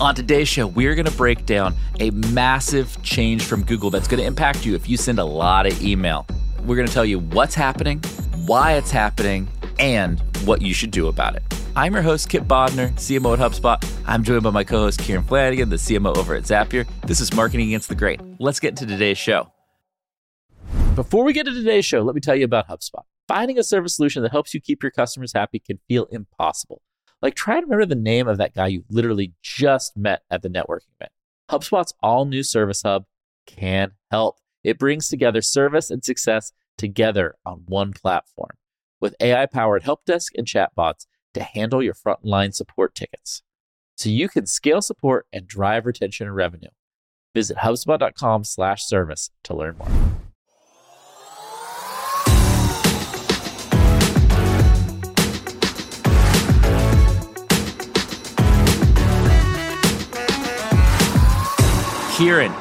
On today's show, we're going to break down a massive change from Google that's going to impact you if you send a lot of email. We're going to tell you what's happening, why it's happening, and what you should do about it. I'm your host, Kipp Bodnar, CMO at HubSpot. I'm joined by my co host, Kieran Flanagan, the CMO over at Zapier. This is Marketing Against the Grain. Let's get into today's show. Before we get to today's show, let me tell you about HubSpot. Finding a service solution that helps you keep your customers happy can feel impossible. Like, try to remember the name of that guy you literally just met at the networking event. HubSpot's all new Service Hub can help. It brings together service and success together on one platform with AI powered help desk and chatbots to handle your frontline support tickets. So you can scale support and drive retention and revenue. Visit HubSpot.com slash service to learn more. Kieran,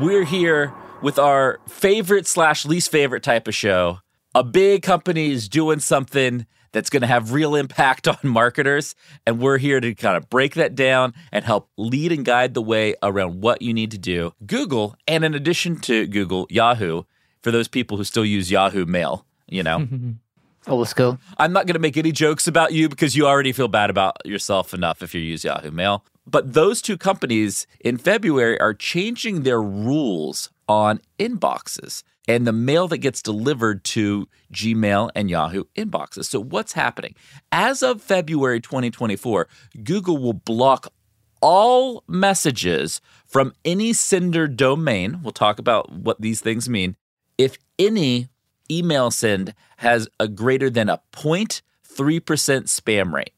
we're here with our favorite slash least favorite type of show. A big company is doing something that's going to have real impact on marketers. And we're here to kind of break that down and help lead and guide the way around what you need to do. Google, and in addition to Google, Yahoo, for those people who still use Yahoo Mail, you know. Old school. I'm not going to make any jokes about you because you already feel bad about yourself enough if you use Yahoo Mail. But those two companies in February are changing their rules on inboxes and the mail that gets delivered to Gmail and Yahoo inboxes. So, what's happening? As of February 2024, Google will block all messages from any sender domain. We'll talk about what these things mean. If any email send has a greater than a 0.3% spam rate.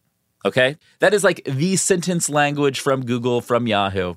Okay? That is like the sentence language from Google, from Yahoo.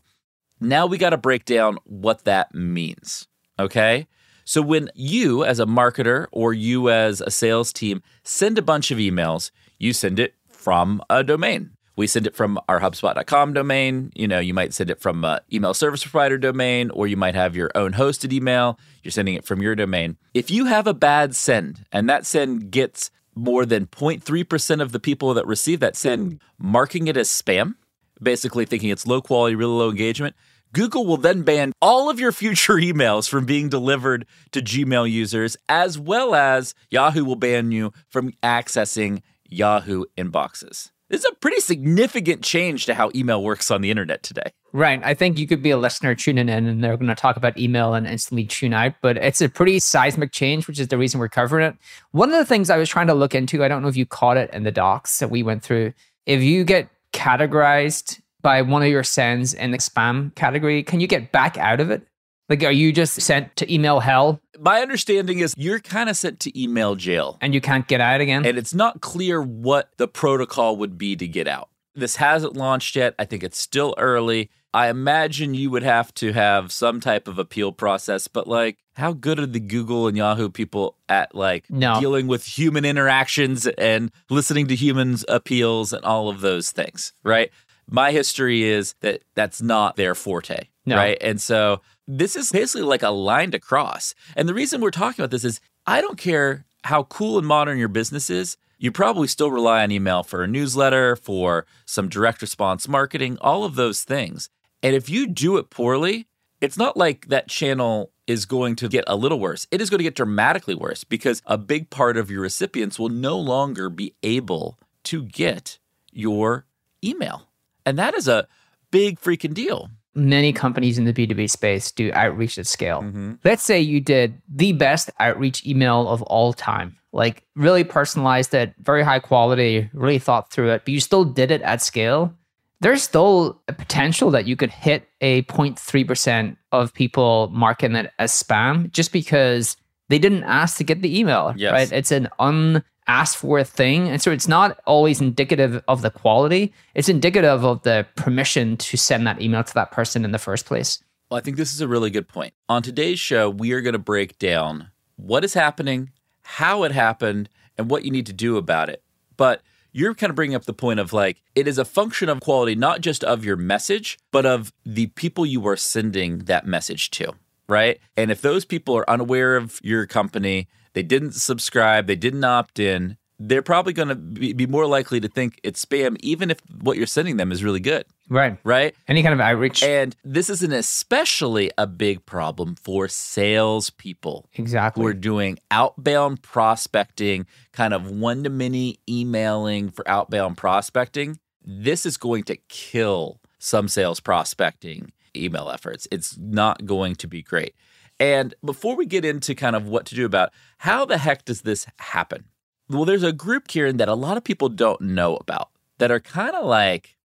Now we got to break down what that means. Okay? So when you, as a marketer or you, as a sales team, send a bunch of emails, you send it from a domain. We send it from our HubSpot.com domain. You know, you might send it from a email service provider domain, or you might have your own hosted email. You're sending it from your domain. If you have a bad send and that send gets more than 0.3% of the people that receive that send hmm. marking it as spam, basically thinking it's low quality, really low engagement, Google will then ban all of your future emails from being delivered to Gmail users, as well as Yahoo will ban you from accessing Yahoo inboxes. This is a pretty significant change to how email works on the internet today. Right. I think you could be a listener tuning in and they're going to talk about email and instantly tune out, but it's a pretty seismic change, which is the reason we're covering it. One of the things I was trying to look into, I don't know if you caught it in the docs that we went through. If you get categorized by one of your sends in the spam category, can you get back out of it? Like, are you just sent to email hell? My understanding is you're kind of sent to email jail. And you can't get out again? And it's not clear what the protocol would be to get out. This hasn't launched yet. I think it's still early. I imagine you would have to have some type of appeal process, but like, how good are the Google and Yahoo people at like no. dealing with human interactions and listening to humans' appeals and all of those things, right? My history is that that's not their forte, no. right? And so this is basically like a line to cross. And the reason we're talking about this is I don't care how cool and modern your business is. You probably still rely on email for a newsletter, for some direct response marketing, all of those things. And if you do it poorly, it's not like that channel is going to get a little worse. It is going to get dramatically worse because a big part of your recipients will no longer be able to get your email. And that is a big freaking deal. Many companies in the B2B space do outreach at scale. Mm-hmm. Let's say you did the best outreach email of all time, like really personalized it, very high quality, really thought through it, but you still did it at scale. There's still a potential that you could hit a 0.3% of people marking it as spam just because they didn't ask to get the email, yes. right? It's an un asked for a thing. And so it's not always indicative of the quality, it's indicative of the permission to send that email to that person in the first place. Well, I think this is a really good point. On today's show, we are going to break down what is happening, how it happened, and what you need to do about it. But you're kind of bringing up the point of like, it is a function of quality, not just of your message, but of the people you are sending that message to, right? And if those people are unaware of your company, they didn't subscribe, they didn't opt in, they're probably going to be, be more likely to think it's spam, even if what you're sending them is really good, Right. right? Any kind of outreach. And this is an especially a big problem for salespeople exactly. who are doing outbound prospecting, kind of one to many emailing for outbound prospecting. This is going to kill some sales prospecting email efforts. It's not going to be great. And before we get into kind of what to do about how the heck does this happen? Well, there's a group, Kieran, that a lot of people don't know about that are kind of like,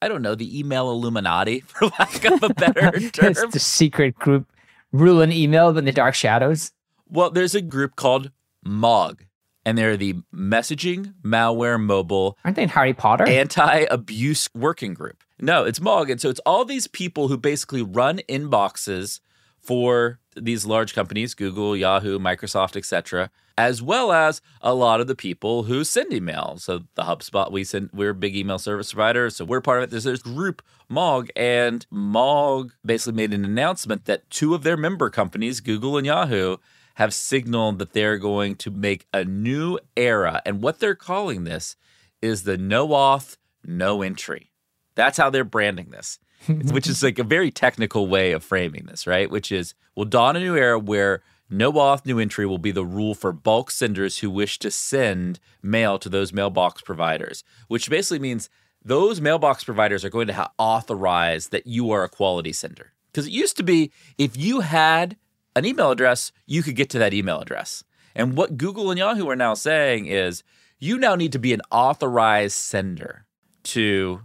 I don't know, the email Illuminati, for lack of a better term. it's the secret group ruling email in the dark shadows. Well, there's a group called MOG, and they're the Messaging Malware Mobile Aren't they in Harry Potter? Anti Abuse Working Group. No, it's MOG. And so it's all these people who basically run inboxes for these large companies, Google, Yahoo, Microsoft, etc., as well as a lot of the people who send email. So the HubSpot, we send we're a big email service provider, so we're part of it. There's this group MOG, and MOG basically made an announcement that two of their member companies, Google and Yahoo, have signaled that they're going to make a new era. And what they're calling this is the no auth, no entry. That's how they're branding this, which is like a very technical way of framing this, right? Which is we'll dawn a new era where no auth, new entry will be the rule for bulk senders who wish to send mail to those mailbox providers, which basically means those mailbox providers are going to ha- authorize that you are a quality sender. Because it used to be if you had an email address, you could get to that email address. And what Google and Yahoo are now saying is you now need to be an authorized sender to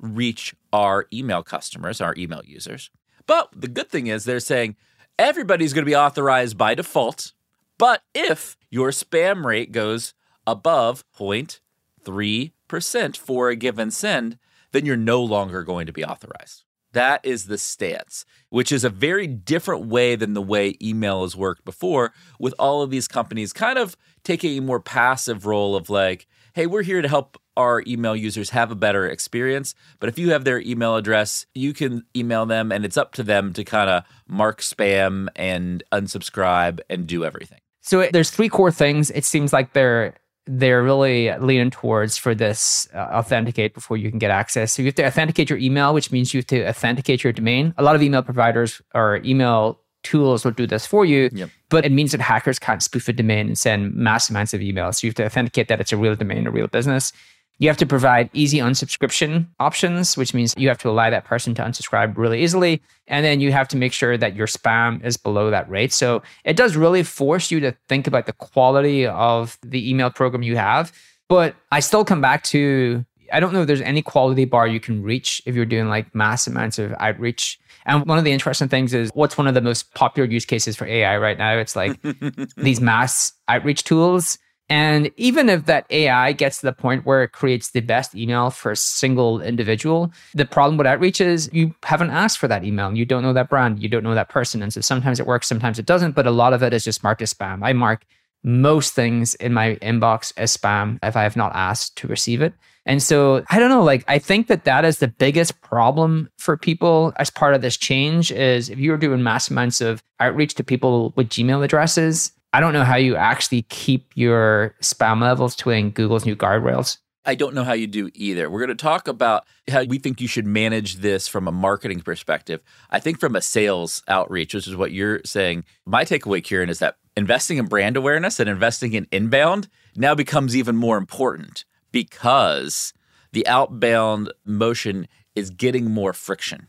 reach our email customers, our email users. But the good thing is they're saying everybody's going to be authorized by default. But if your spam rate goes above 0.3% for a given send, then you're no longer going to be authorized. That is the stance, which is a very different way than the way email has worked before, with all of these companies kind of taking a more passive role of like, hey, we're here to help our email users have a better experience. But if you have their email address, you can email them, and it's up to them to kind of mark spam and unsubscribe and do everything. So it- there's three core things. It seems like they're they're really leaning towards for this uh, authenticate before you can get access. So you have to authenticate your email, which means you have to authenticate your domain. A lot of email providers or email tools will do this for you, Yep. but it means that hackers can't spoof a domain and send mass amounts of emails. So you have to authenticate that it's a real domain, a real business. You have to provide easy unsubscription options, which means you have to allow that person to unsubscribe really easily. And then you have to make sure that your spam is below that rate. So it does really force you to think about the quality of the email program you have. But I still come back to I don't know if there's any quality bar you can reach if you're doing like mass amounts of outreach. And one of the interesting things is what's one of the most popular use cases for AI right now? It's like these mass outreach tools. And even if that AI gets to the point where it creates the best email for a single individual, the problem with outreach is you haven't asked for that email. You don't know that brand. You don't know that person. And so sometimes it works, sometimes it doesn't. But a lot of it is just marked as spam. I mark most things in my inbox as spam if I have not asked to receive it. And so I don't know, like I think that that is the biggest problem for people as part of this change is if you're doing mass amounts of outreach to people with Gmail addresses, I don't know how you actually keep your spam levels to Google's new guardrails. I don't know how you do either. We're going to talk about how we think you should manage this from a marketing perspective. I think from a sales outreach, which is what you're saying. My takeaway, Kieran, is that investing in brand awareness and investing in inbound now becomes even more important because the outbound motion is getting more friction.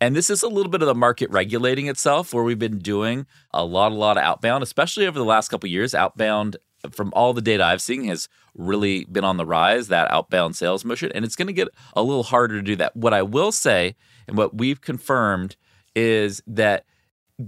And this is a little bit of the market regulating itself, where we've been doing a lot, a lot of outbound, especially over the last couple years. Outbound, from all the data I've seen, has really been on the rise. That outbound sales motion, and it's going to get a little harder to do that. What I will say, and what we've confirmed, is that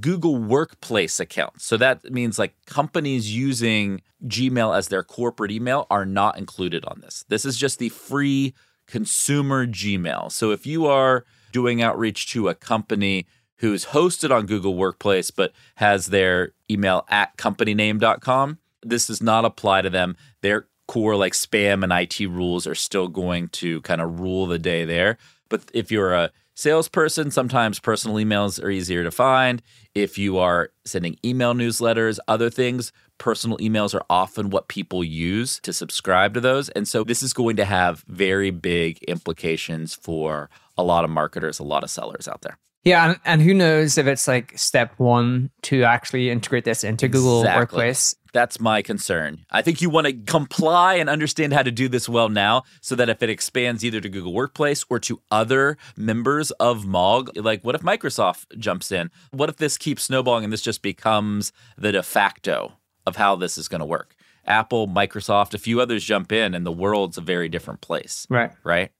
Google Workplace accounts. So that means like companies using Gmail as their corporate email are not included on this. This is just the free consumer Gmail. So if you are doing outreach to a company who's hosted on Google Workplace but has their email at companyname.com, this does not apply to them. Their core like spam and IT rules are still going to kind of rule the day there. But But if you're a salesperson, sometimes personal emails are easier to find. If you are sending email newsletters, other things, personal emails are often what people use to subscribe to those. And so this is going to have very big implications for a lot of marketers, a lot of sellers out there. Yeah, and, and who knows if it's like step one to actually integrate this into Google Exactly. Workplace. That's my concern. I think you want to comply and understand how to do this well now so that if it expands either to Google Workplace or to other members of MOG, like what if Microsoft jumps in? What if this keeps snowballing and this just becomes the de facto of how this is going to work? Apple, Microsoft, a few others jump in and the world's a very different place, Right. right?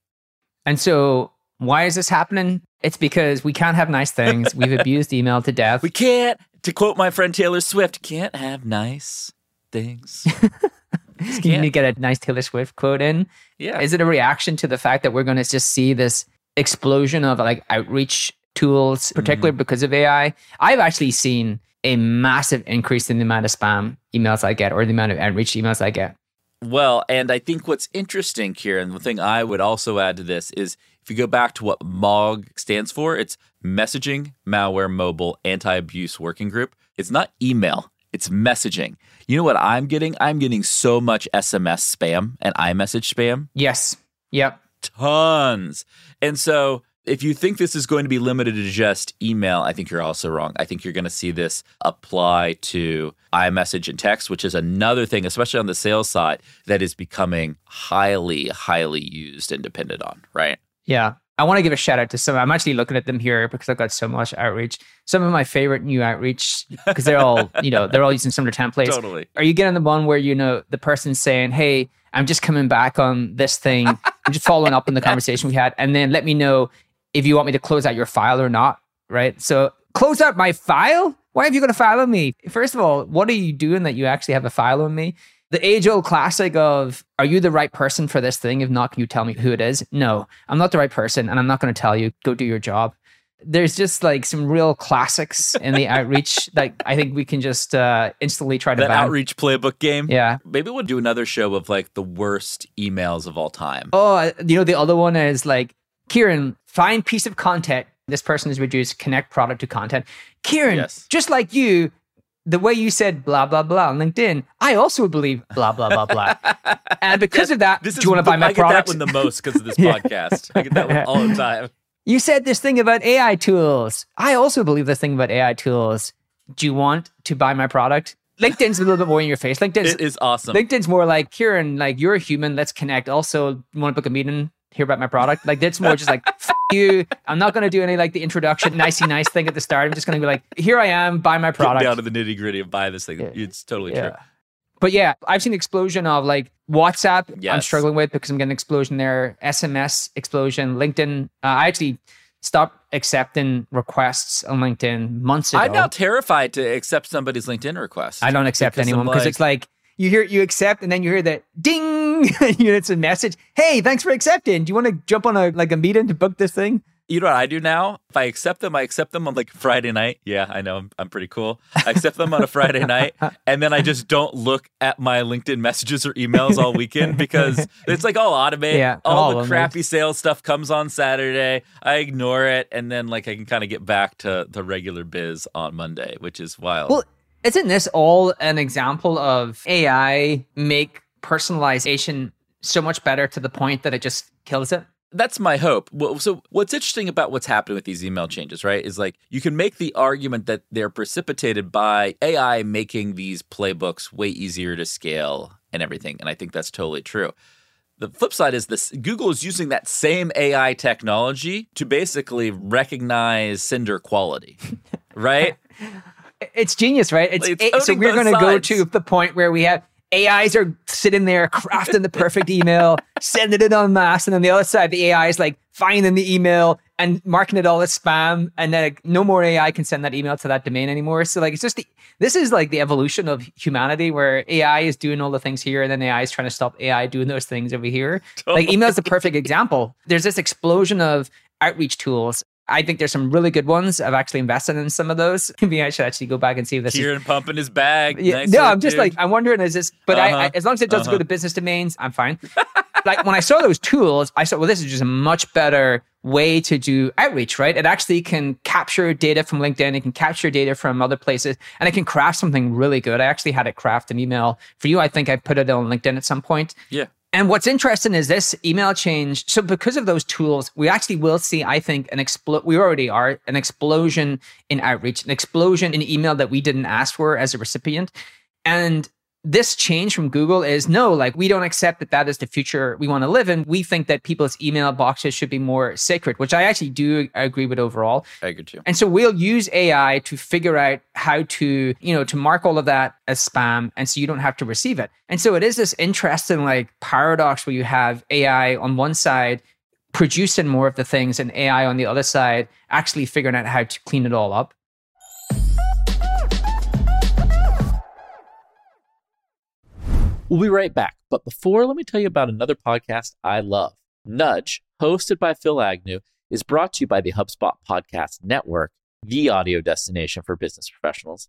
And so why is this happening? It's because we can't have nice things. We've abused email to death. We can't, to quote my friend Taylor Swift, can't have nice things. You need to get a nice Taylor Swift quote in. Yeah. Is it a reaction to the fact that we're going to just see this explosion of like outreach tools, particularly Mm-hmm. because of AI? I've actually seen a massive increase in the amount of spam emails I get or the amount of outreach emails I get. Well, and I think what's interesting, here, and the thing I would also add to this is if you go back to what MOG stands for, it's Messaging, Malware, Mobile, Anti Abuse Working Group. It's not email, it's messaging. You know what I'm getting? I'm getting so much SMS spam and iMessage spam, Yes. Yep. tons. And so if you think this is going to be limited to just email, I think you're also wrong. I think you're going to see this apply to iMessage and text, which is another thing, especially on the sales side, that is becoming highly, highly used and depended on, right? Yeah. I want to give a shout out to some. I'm actually looking at them here because I've got so much outreach. Some of my favorite new outreach because they're all, you know, they're all using similar templates. Totally. Are you getting the one where you know the person's saying, "Hey, I'm just coming back on this thing. I'm just following up on the conversation we had, and then let me know if you want me to close out your file or not." Right. So close out my file. Why have you got a file on me? First of all, what are you doing that you actually have a file on me? The age old classic of, are you the right person for this thing? If not, can you tell me who it is? No, I'm not the right person, and I'm not going to tell you. Go do your job. There's just like some real classics in the outreach that I think we can just uh, instantly try to That ban. outreach playbook game. Yeah. Maybe we'll do another show of like the worst emails of all time. Oh, you know, the other one is like, Kieran, find piece of content. This person is reduced, connect product to content. Kieran, Yes. just like you, the way you said blah, blah, blah on LinkedIn, I also believe blah, blah, blah, blah. and because of that, This do you want to buy my I get product? that one the most because of this Yeah. podcast. I get that one all the time. you said this thing about AI tools. I also believe this thing about AI tools. Do you want to buy my product? LinkedIn's a little bit more in your face. LinkedIn is awesome. LinkedIn's more like Kieran, like you're a human. Let's connect. Also, you want to book a meeting? Hear about my product? Like that's more just like you. I'm not going to do any like the introduction, nicey nice thing at the start. I'm just going to be like, here I am, buy my Get product. down to the nitty gritty of buy this thing. Yeah. It's totally yeah. true. But yeah, I've seen explosion of like WhatsApp. I'm struggling with because I'm getting an explosion there. SMS explosion. LinkedIn. Uh, I actually stopped accepting requests on LinkedIn months ago. I'm now terrified to accept somebody's LinkedIn request. I don't accept anyone because like- it's like you hear you accept and then you hear that ding and you know, it's a message. Hey, thanks for accepting. Do you want to jump on a like a meeting to book this thing? You know what I do now? If I accept them, I accept them on like Friday night. Yeah, I know I'm, I'm pretty cool. I accept them on a Friday night, and then I just don't look at my LinkedIn messages or emails all weekend because it's like all automated. Yeah, all all the crappy sales stuff comes on Saturday. I ignore it, and then like I can kind of get back to the regular biz on Monday, which is wild. Well, isn't this all an example of AI make personalization so much better to the point that it just kills it? that's my hope. Well, So, what's interesting about what's happening with these email changes, right, is like you can make the argument that they're precipitated by AI making these playbooks way easier to scale and everything. And I think that's totally true. The flip side is this Google is using that same AI technology to basically recognize sender quality, right? It's genius, right? It's, It's it- so we're going to go to the point where we have AIs are sitting there crafting the perfect email, sending it on mass, and then the other side, the AI is like finding the email and marking it all as spam, and then like, no more AI can send that email to that domain anymore. So like it's just the, this is like the evolution of humanity, where AI is doing all the things here, and then AI is trying to stop AI doing those things over here. Like email is the perfect example. There's this explosion of outreach tools. I think there's some really good ones. I've actually invested in some of those. Maybe I should actually go back and see if this is Kieran pumping his bag. yeah, Nice no, I'm just dude. like I'm wondering is this, but I, I Uh-huh. as long as it doesn't Uh-huh. go to business domains, I'm fine. like when I saw those tools, I said, well, this is just a much better way to do outreach, right? It actually can capture data from LinkedIn, it can capture data from other places, and it can craft something really good. I actually had it craft an email for you. I think I put it on LinkedIn at some point. Yeah. And what's interesting is this email change. So because of those tools, we actually will see, I think, an explode. We already are an explosion in outreach, an explosion in email that we didn't ask for as a recipient. And this change from Google is no, like we don't accept that that is the future we want to live in. We think that people's email boxes should be more sacred, which I actually do agree with overall. I agree too. And so we'll use AI to figure out how to, you know, to mark all of that as spam. And so you don't have to receive it. And so it is this interesting like paradox where you have AI on one side producing more of the things and AI on the other side actually figuring out how to clean it all up. We'll be right back. But before, let me tell you about another podcast I love. Nudge, hosted by Phil Agnew, is brought to you by the HubSpot Podcast Network, the audio destination for business professionals.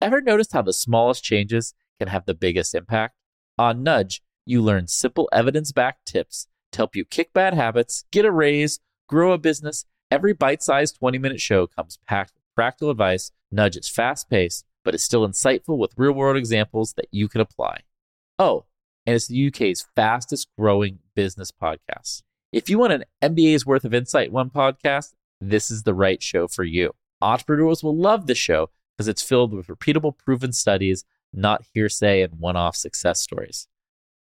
Ever noticed how the smallest changes can have the biggest impact? On Nudge, you learn simple evidence backed tips to help you kick bad habits, get a raise, grow a business. Every bite sized 20 minute show comes packed with practical advice. Nudge is fast paced, but is still insightful with real world examples that you can apply. Oh, and it's the UK's fastest growing business podcast. If you want an MBA's worth of insight one podcast, this is the right show for you. Entrepreneurs will love the show because it's filled with repeatable, proven studies, not hearsay and one off success stories.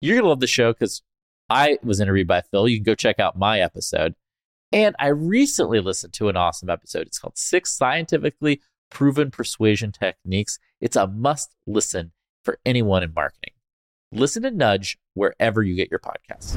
You're going to love the show because I was interviewed by Phil. You can go check out my episode. And I recently listened to an awesome episode. It's called Six Scientifically Proven Persuasion Techniques. It's a must listen for anyone in marketing. Listen to Nudge wherever you get your podcasts.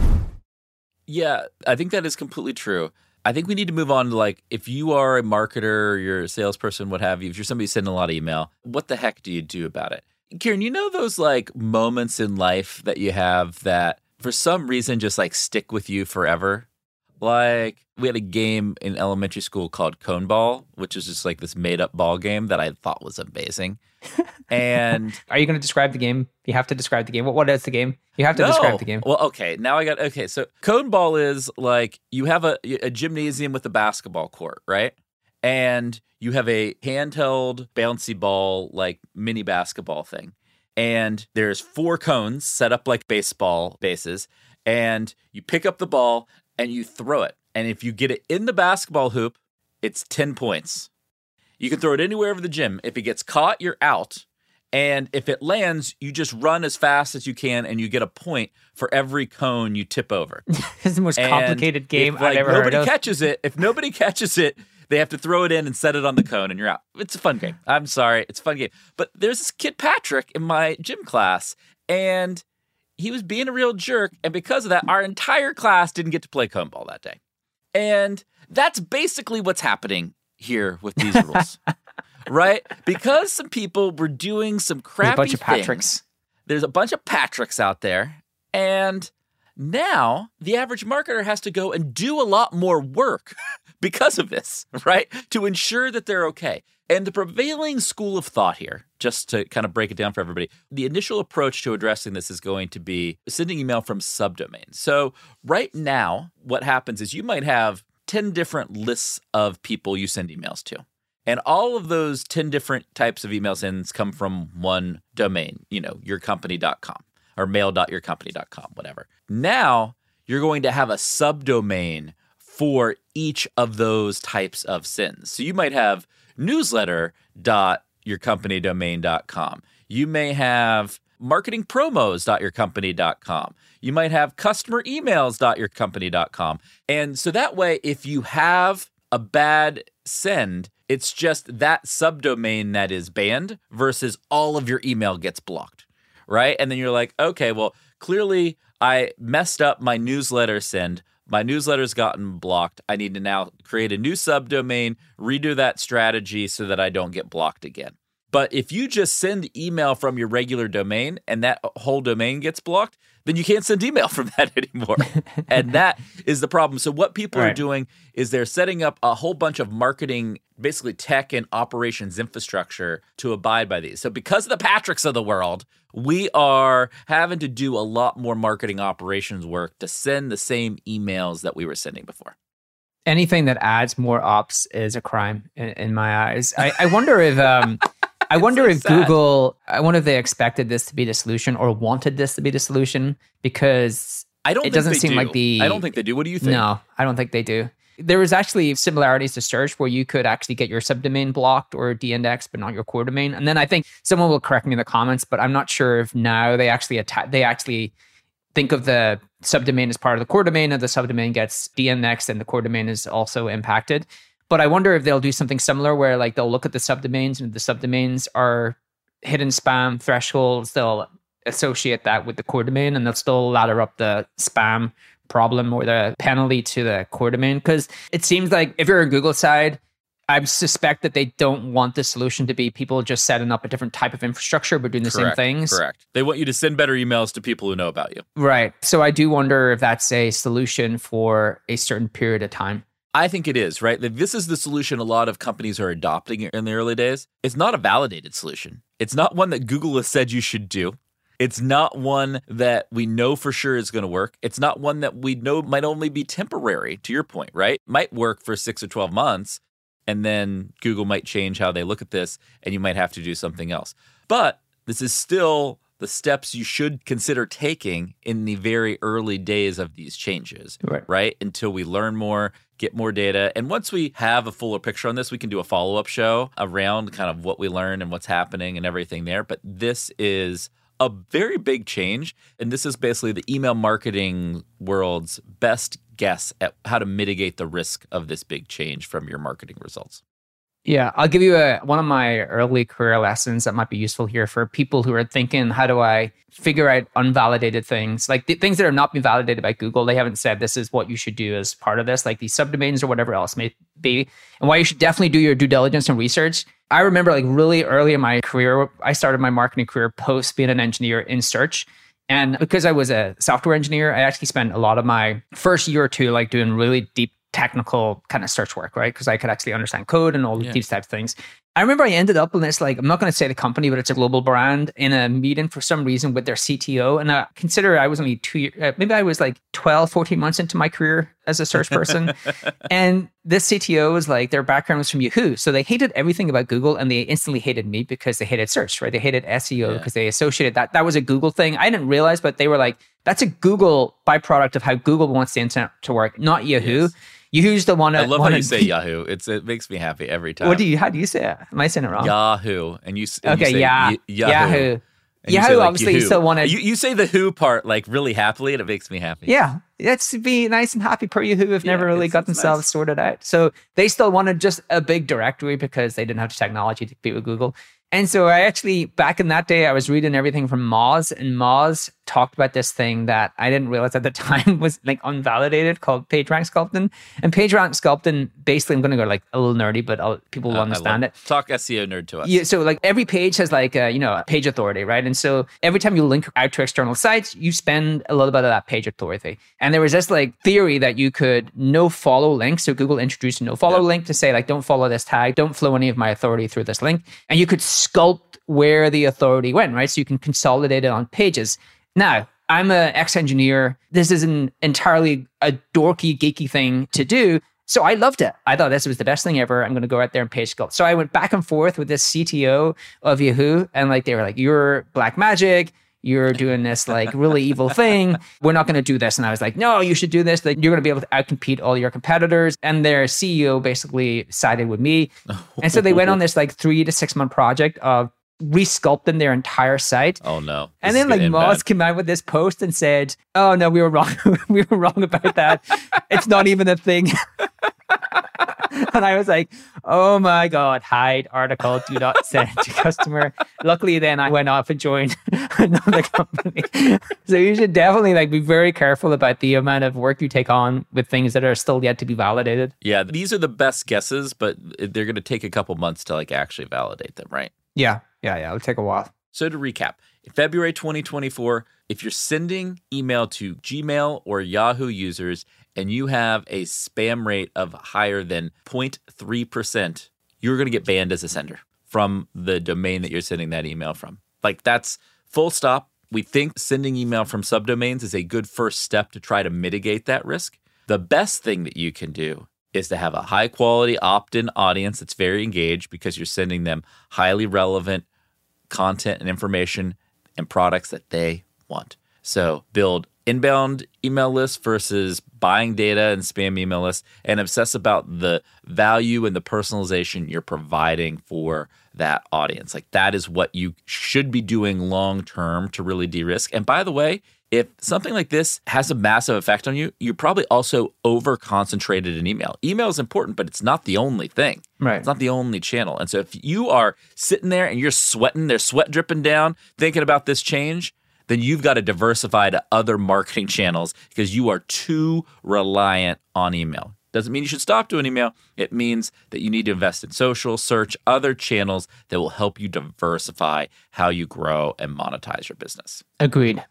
Yeah, I think that is completely true. I think we need to move on to like if you are a marketer you're a salesperson, what have you, if you're somebody sending a lot of email, what the heck do you do about it? Kieran, you know those like moments in life that you have that for some reason just like stick with you forever? Like we had a game in elementary school called Cone Ball, which is just like this made up ball game that I thought was amazing. And are you going to describe the game? You have to describe the game. What what is the game? You have to no. describe the game. Well, okay. Now I got okay. So Cone Ball is like you have a, a gymnasium with a basketball court, right? And you have a handheld bouncy ball, like mini basketball thing. And there's four cones set up like baseball bases. And you pick up the ball and you throw it. And if you get it in the basketball hoop, it's 10 points. You can throw it anywhere over the gym. If it gets caught, you're out. And if it lands, you just run as fast as you can and you get a point for every cone you tip over. it's the most and complicated game if, like, I've ever heard of. Nobody catches it. If nobody catches it, they have to throw it in and set it on the cone and you're out. It's a fun game. I'm sorry. It's a fun game. But there's this kid, Patrick, in my gym class, and he was being a real jerk. And because of that, our entire class didn't get to play cone ball that day. And that's basically what's happening here with these rules. right? Because some people were doing some crappy There's a bunch of things, Patricks. There's a bunch of Patricks out there. And now the average marketer has to go and do a lot more work because of this, right? To ensure that they're okay. And the prevailing school of thought here, just to kind of break it down for everybody, the initial approach to addressing this is going to be sending email from subdomains. So, right now, what happens is you might have 10 different lists of people you send emails to. And all of those 10 different types of email sends come from one domain, you know, yourcompany.com or mail.yourcompany.com, whatever. Now you're going to have a subdomain for each of those types of sins. So you might have newsletter.yourcompanydomain.com. You may have marketingpromos.yourcompany.com. You might have customer emails.yourcompany.com. And so that way, if you have a bad send, it's just that subdomain that is banned versus all of your email gets blocked, right? And then you're like, okay, well, clearly I messed up my newsletter send. My newsletter's gotten blocked. I need to now create a new subdomain, redo that strategy so that I don't get blocked again. But if you just send email from your regular domain and that whole domain gets blocked, then you can't send email from that anymore. and that is the problem. So, what people right. are doing is they're setting up a whole bunch of marketing, basically tech and operations infrastructure to abide by these. So, because of the Patricks of the world, we are having to do a lot more marketing operations work to send the same emails that we were sending before. anything that adds more ops is a crime in, in my eyes. I, I wonder if um, I wonder so if sad. Google. I wonder if they expected this to be the solution or wanted this to be the solution because I don't. It doesn't seem do. like the- I don't think they do. What do you think? no, I don't think they do. There was actually similarities to search where you could actually get your subdomain blocked or de-indexed, but not your core domain. And then I think someone will correct me in the comments, but I'm not sure if now they actually attack. They actually think of the subdomain as part of the core domain, and the subdomain gets de-indexed, and the core domain is also impacted. But I wonder if they'll do something similar where like they'll look at the subdomains, and the subdomains are hidden spam thresholds, they'll associate that with the core domain, and they'll still ladder up the spam problem or the penalty to the core domain. Because it seems like if you're a Google side, I suspect that they don't want the solution to be people just setting up a different type of infrastructure but doing the Correct, same things. Correct. They want you to send better emails to people who know about you. Right. So I do wonder if that's a solution for a certain period of time. I think it is, right? This is the solution a lot of companies are adopting in the early days. It's not a validated solution. It's not one that Google has said you should do. It's not one that we know for sure is going to work. It's not one that we know might only be temporary, to your point, right? Might work for six or 12 months, and then Google might change how they look at this, and you might have to do something else. But this is still the steps you should consider taking in the very early days of these changes Right. right? Until we learn more, get more data. And once we have a fuller picture on this, we can do a follow up show around kind of what we learned and what's happening and everything there. But this is a very big change. And this is basically the email marketing world's best guess at how to mitigate the risk of this big change from your marketing results. Yeah, I'll give you a one of my early career lessons that might be useful here for people who are thinking, how do I figure out unvalidated things, like the things that are not being validated by Google? They haven't said this is what you should do as part of this, like these subdomains or whatever else may be, and why you should definitely do your due diligence and research. I remember like really early in my career, I started my marketing career post being an engineer in search. And because I was a software engineer, I actually spent a lot of my first year or two like doing really deep technical kind of search work, right? Because I could actually understand code and all Yeah. these types of things. I remember I ended up in this, like, I'm not going to say the company, but it's a global brand in a meeting for some reason with their CTO. And I consider I was only two years, uh, maybe I was like 12, 14 months into my career as a search person. and this CTO was like, their background was from Yahoo. So they hated everything about Google and they instantly hated me because they hated search, right? They hated SEO Yeah. because they associated that. That was a Google thing. I didn't realize, but they were like, that's a Google byproduct of how Google wants the internet to work, not Yahoo. Yes. Yahoo's the one I love how you say Yahoo. It's it makes me happy every time. What do you? How do you say it? Am I saying it wrong? Yahoo and you, and you okay, say yeah, y- Yahoo. Yahoo. Yahoo, And you like, obviously, you Yahoo. still wanted. You, you say the who part like really happily, and it makes me happy. yeah, let's be nice and happy. Per Yahoo have Yeah, never really got themselves nice. sorted out, so they still wanted just a big directory because they didn't have the technology to compete with Google. And so I actually back in that day I was reading everything from Moz and Moz talked about this thing that I didn't realize at the time was like unvalidated called PageRank sculpting. And PageRank sculpting basically I'm going to go like a little nerdy but I'll, people will Uh, understand it. Talk SEO nerd to us. Yeah, so like every page has like a, you know a page authority, right? And so every time you link out to external sites, you spend a little bit of that page authority. And there was this like theory that you could no follow link. So Google introduced a no follow Yeah. link to say like don't follow this tag, don't flow any of my authority through this link, and you could sculpt where the authority went, right? So you can consolidate it on pages. Now. I'm an ex-engineer. This is an entirely a dorky, geeky thing to do. So I loved it. I thought this was the best thing ever. I'm going to go out there and page sculpt. So I went back and forth with this CTO of Yahoo, and like they were like, "You're black magic. You're doing this like really evil thing. We're not going to do this." And I was like, "No, you should do this. Like you're going to be able to outcompete all your competitors." And their CEO basically sided with me, and so they went on this like three to six month project of resculpting their entire site. Oh no. And then like Moz came out with this post and said, "Oh no, we were wrong. we were wrong about that. it's not even a thing." and I was like, "Oh my god, hide article, do not send to customer." Luckily, then I went off and joined another company. so you should definitely like be very careful about the amount of work you take on with things that are still yet to be validated. Yeah, these are the best guesses, but they're going to take a couple months to like actually validate them, right? Yeah, yeah, yeah. It'll take a while. So to recap, in February 2024, if you're sending email to Gmail or Yahoo users and you have a spam rate of higher than 0.3%, you're going to get banned as a sender from the domain that you're sending that email from. Like that's full stop. We think sending email from subdomains is a good first step to try to mitigate that risk. The best thing that you can do is to have a high quality opt in audience that's very engaged because you're sending them highly relevant content and information and products that they want. So build inbound email lists versus buying data and spam email lists and obsess about the value and the personalization you're providing for that audience. Like that is what you should be doing long term to really de risk. And by the way, if something like this has a massive effect on you, you're probably also over concentrated in email. Email is important, but it's not the only thing. Right. It's not the only channel. And so if you are sitting there and you're sweating, there's sweat dripping down, thinking about this change, then you've got to diversify to other marketing channels because you are too reliant on email. Doesn't mean you should stop doing email. It means that you need to invest in social, search, other channels that will help you diversify how you grow and monetize your business. Agreed.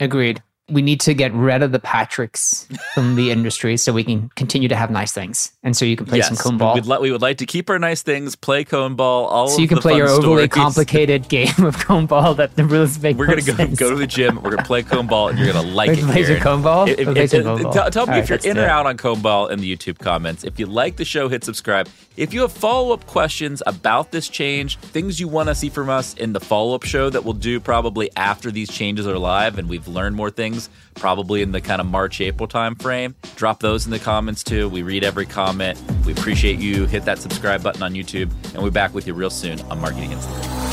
Agreed. We need to get rid of the Patricks from the industry so we can continue to have nice things. And so you can play some cone ball. We'd li- we would like to keep our nice things, play cone ball, all so you can play your overly stories. complicated game of cone ball that the rules make We're gonna go go to the gym. We're gonna play cone ball, and you're gonna like We're it. play cone ball? If- if- if- cone ball. tell, tell me All if right, you're in or out on cone ball in the YouTube comments. If you like the show, hit subscribe. If you have follow up questions about this change, things you want to see from us in the follow up show that we'll do probably after these changes are live, and we've learned more things, probably in the kind of March April time frame. Drop those in the comments too. We read every comment. We appreciate you. Hit that subscribe button on YouTube, and we'll be back with you real soon on Marketing Instantly.